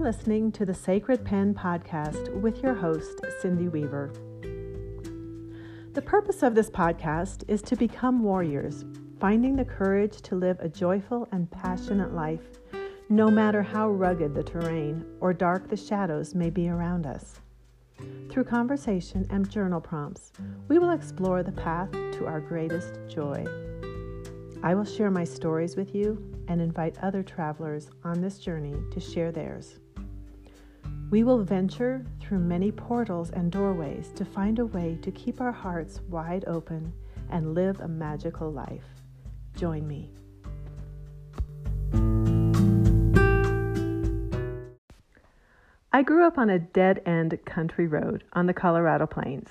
are listening to the Sacred Pen podcast with your host, Cindy Weaver. The purpose of this podcast is to become warriors, finding the courage to live a joyful and passionate life, no matter how rugged the terrain or dark the shadows may be around us. Through conversation and journal prompts, we will explore the path to our greatest joy. I will share my stories with you and invite other travelers on this journey to share theirs. We will venture through many portals and doorways to find a way to keep our hearts wide open and live a magical life. Join me. I grew up on a dead end country road on the Colorado Plains.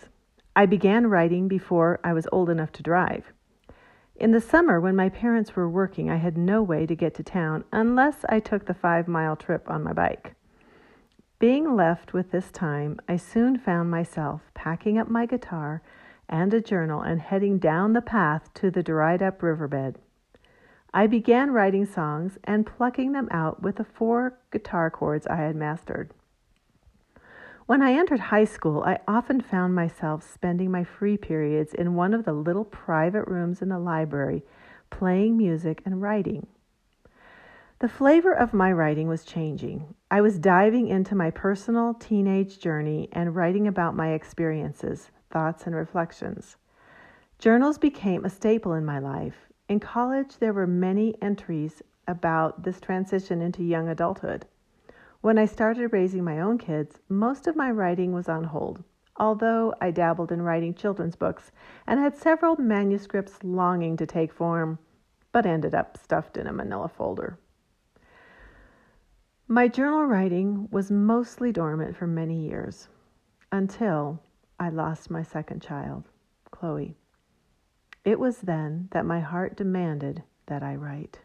I began writing before I was old enough to drive. In the summer, when my parents were working, I had no way to get to town unless I took the five mile trip on my bike. Being left with this time, I soon found myself packing up my guitar and a journal and heading down the path to the dried up riverbed. I began writing songs and plucking them out with the four guitar chords I had mastered. When I entered high school, I often found myself spending my free periods in one of the little private rooms in the library, playing music and writing. The flavor of my writing was changing. I was diving into my personal teenage journey and writing about my experiences, thoughts, and reflections. Journals became a staple in my life. In college, there were many entries about this transition into young adulthood. When I started raising my own kids, most of my writing was on hold, although I dabbled in writing children's books and had several manuscripts longing to take form, but ended up stuffed in a manila folder. My journal writing was mostly dormant for many years until I lost my second child, Chloe. It was then that my heart demanded that I write.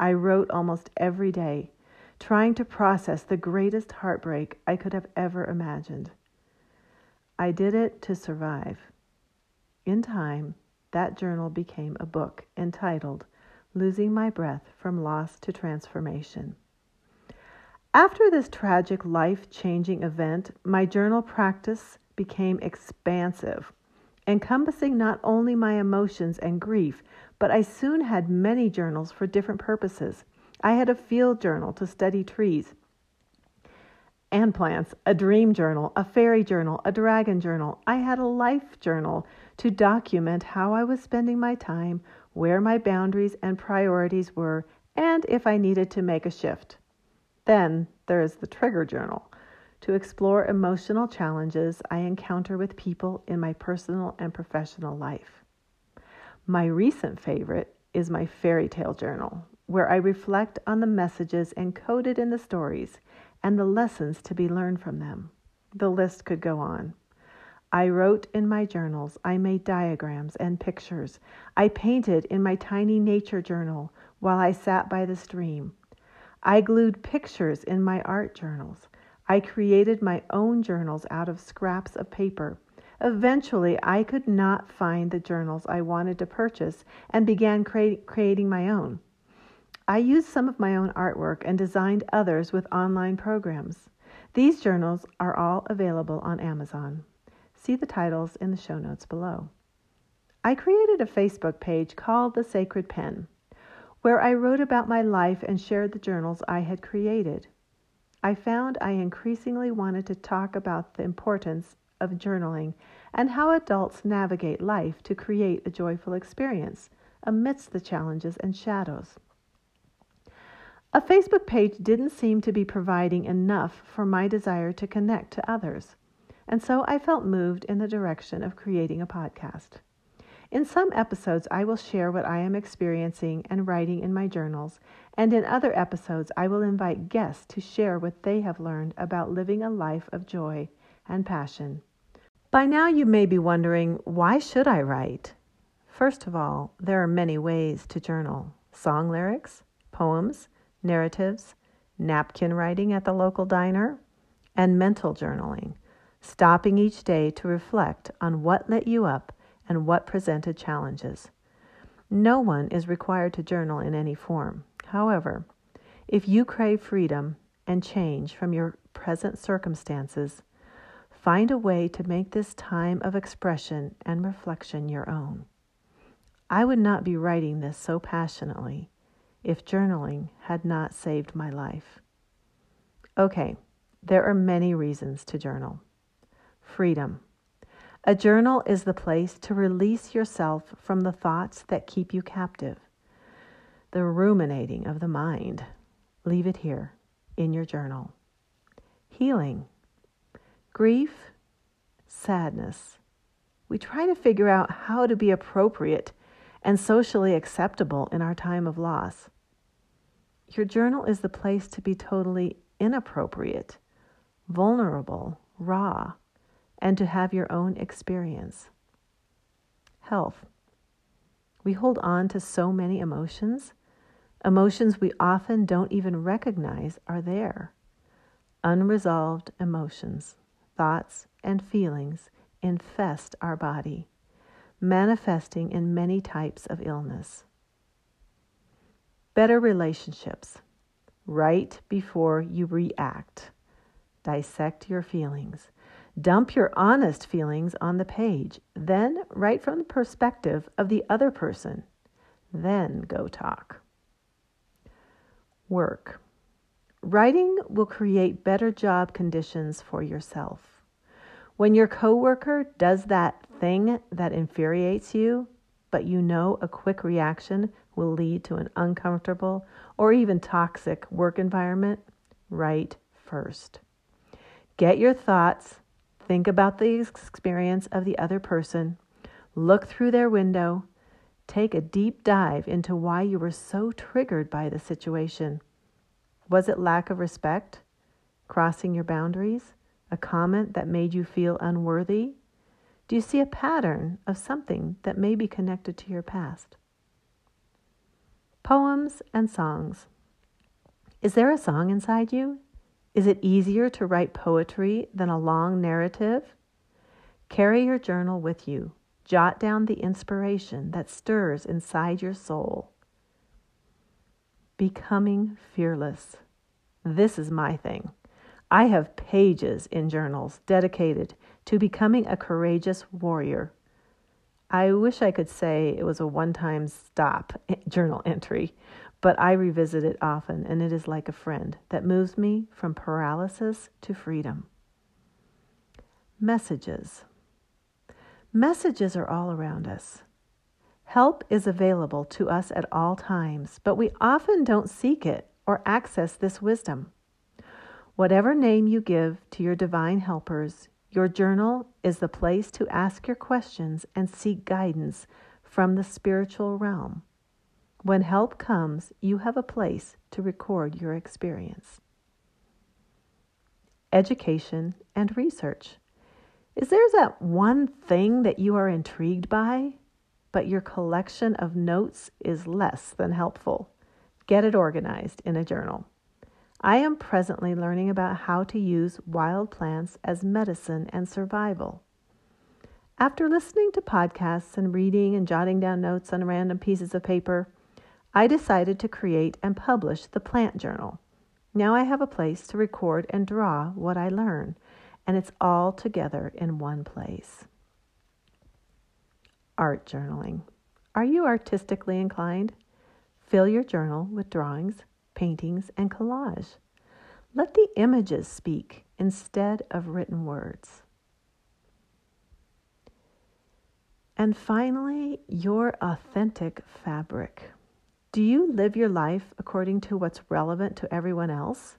I wrote almost every day trying to process the greatest heartbreak I could have ever imagined. I did it to survive. In time, that journal became a book entitled Losing My Breath from Loss to Transformation. After this tragic life changing event, my journal practice became expansive, encompassing not only my emotions and grief, but I soon had many journals for different purposes I had a field journal to study trees and plants, a dream journal, a fairy journal, a dragon journal. I had a life journal to document how I was spending my time, where my boundaries and priorities were, and if I needed to make a shift. Then there is the trigger journal to explore emotional challenges I encounter with people in my personal and professional life. My recent favorite is my fairy tale journal, where I reflect on the messages encoded in the stories and the lessons to be learned from them. The list could go on. I wrote in my journals, I made diagrams and pictures. I painted in my tiny nature journal while I sat by the stream. I glued pictures in my art journals. I created my own journals out of scraps of paper. Eventually, I could not find the journals I wanted to purchase and began cre- creating my own. I used some of my own artwork and designed others with online programs. These journals are all available on Amazon. See the titles in the show notes below. I created a Facebook page called The Sacred Pen, where I wrote about my life and shared the journals I had created. I found I increasingly wanted to talk about the importance of journaling and how adults navigate life to create a joyful experience amidst the challenges and shadows. A Facebook page didn't seem to be providing enough for my desire to connect to others, and so I felt moved in the direction of creating a podcast. In some episodes, I will share what I am experiencing and writing in my journals, and in other episodes, I will invite guests to share what they have learned about living a life of joy and passion. By now, you may be wondering why should I write? First of all, there are many ways to journal song lyrics, poems, narratives, napkin writing at the local diner, and mental journaling, stopping each day to reflect on what lit you up and what presented challenges. No one is required to journal in any form. However, if you crave freedom and change from your present circumstances, find a way to make this time of expression and reflection your own. I would not be writing this so passionately if journaling had not saved my life. Okay, there are many reasons to journal. Freedom. A journal is the place to release yourself from the thoughts that keep you captive, the ruminating of the mind. Leave it here in your journal. Healing. Grief, sadness. We try to figure out how to be appropriate and socially acceptable in our time of loss. Your journal is the place to be totally inappropriate, vulnerable, raw, and to have your own experience. Health. We hold on to so many emotions, emotions we often don't even recognize are there. Unresolved emotions, thoughts, and feelings infest our body, manifesting in many types of illness. Better relationships. Right before you react. Dissect your feelings. Dump your honest feelings on the page. Then write from the perspective of the other person. Then go talk. Work. Writing will create better job conditions for yourself. When your coworker does that thing that infuriates you, but you know a quick reaction will lead to an uncomfortable or even toxic work environment, write first. Get your thoughts, think about the experience of the other person, look through their window, take a deep dive into why you were so triggered by the situation. Was it lack of respect? Crossing your boundaries? A comment that made you feel unworthy? Do you see a pattern of something that may be connected to your past? Poems and songs. Is there a song inside you? Is it easier to write poetry than a long narrative? Carry your journal with you. Jot down the inspiration that stirs inside your soul. Becoming fearless. This is my thing. I have pages in journals dedicated to becoming a courageous warrior. I wish I could say it was a one time stop journal entry, but I revisit it often, and it is like a friend that moves me from paralysis to freedom. Messages. Messages are all around us. Help is available to us at all times, but we often don't seek it or access this wisdom. Whatever name you give to your divine helpers, your journal is the place to ask your questions and seek guidance from the spiritual realm. When help comes, you have a place to record your experience. Education and research. Is there that one thing that you are intrigued by, but your collection of notes is less than helpful? Get it organized in a journal. I am presently learning about how to use wild plants as medicine and survival. After listening to podcasts and reading and jotting down notes on random pieces of paper, I decided to create and publish the Plant Journal. Now I have a place to record and draw what I learn, and it's all together in one place. Art journaling. Are you artistically inclined? Fill your journal with drawings, paintings, and collage. Let the images speak instead of written words. And finally, your authentic fabric. Do you live your life according to what's relevant to everyone else?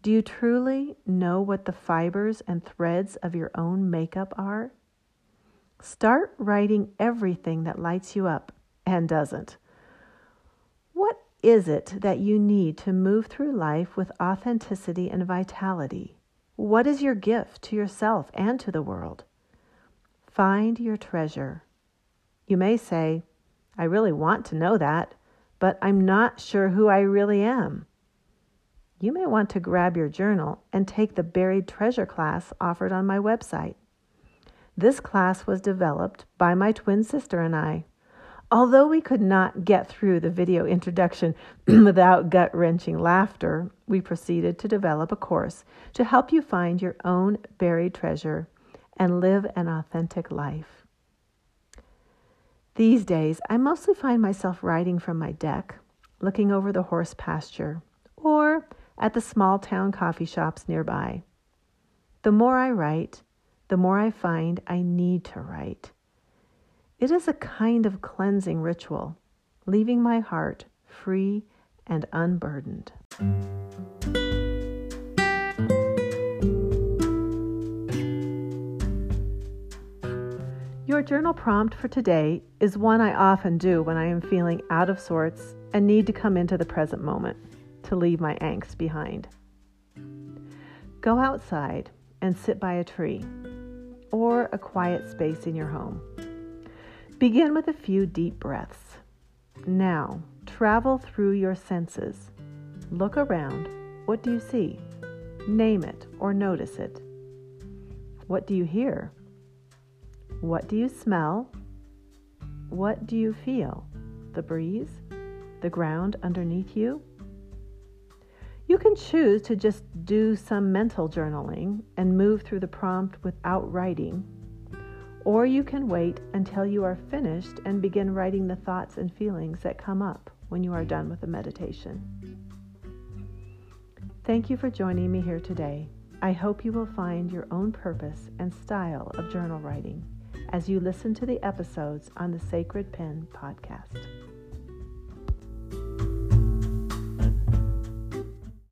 Do you truly know what the fibers and threads of your own makeup are? Start writing everything that lights you up and doesn't What is it that you need to move through life with authenticity and vitality? What is your gift to yourself and to the world? Find your treasure. You may say, I really want to know that, but I'm not sure who I really am. You may want to grab your journal and take the Buried Treasure class offered on my website. This class was developed by my twin sister and I. Although we could not get through the video introduction without gut wrenching laughter, we proceeded to develop a course to help you find your own buried treasure and live an authentic life. These days, I mostly find myself writing from my deck, looking over the horse pasture, or at the small town coffee shops nearby. The more I write, the more I find I need to write. It is a kind of cleansing ritual, leaving my heart free and unburdened. Your journal prompt for today is one I often do when I am feeling out of sorts and need to come into the present moment to leave my angst behind. Go outside and sit by a tree or a quiet space in your home. Begin with a few deep breaths. Now, travel through your senses. Look around. What do you see? Name it or notice it. What do you hear? What do you smell? What do you feel? The breeze? The ground underneath you? You can choose to just do some mental journaling and move through the prompt without writing, or you can wait until you are finished and begin writing the thoughts and feelings that come up when you are done with the meditation. Thank you for joining me here today. I hope you will find your own purpose and style of journal writing as you listen to the episodes on the Sacred Pen podcast.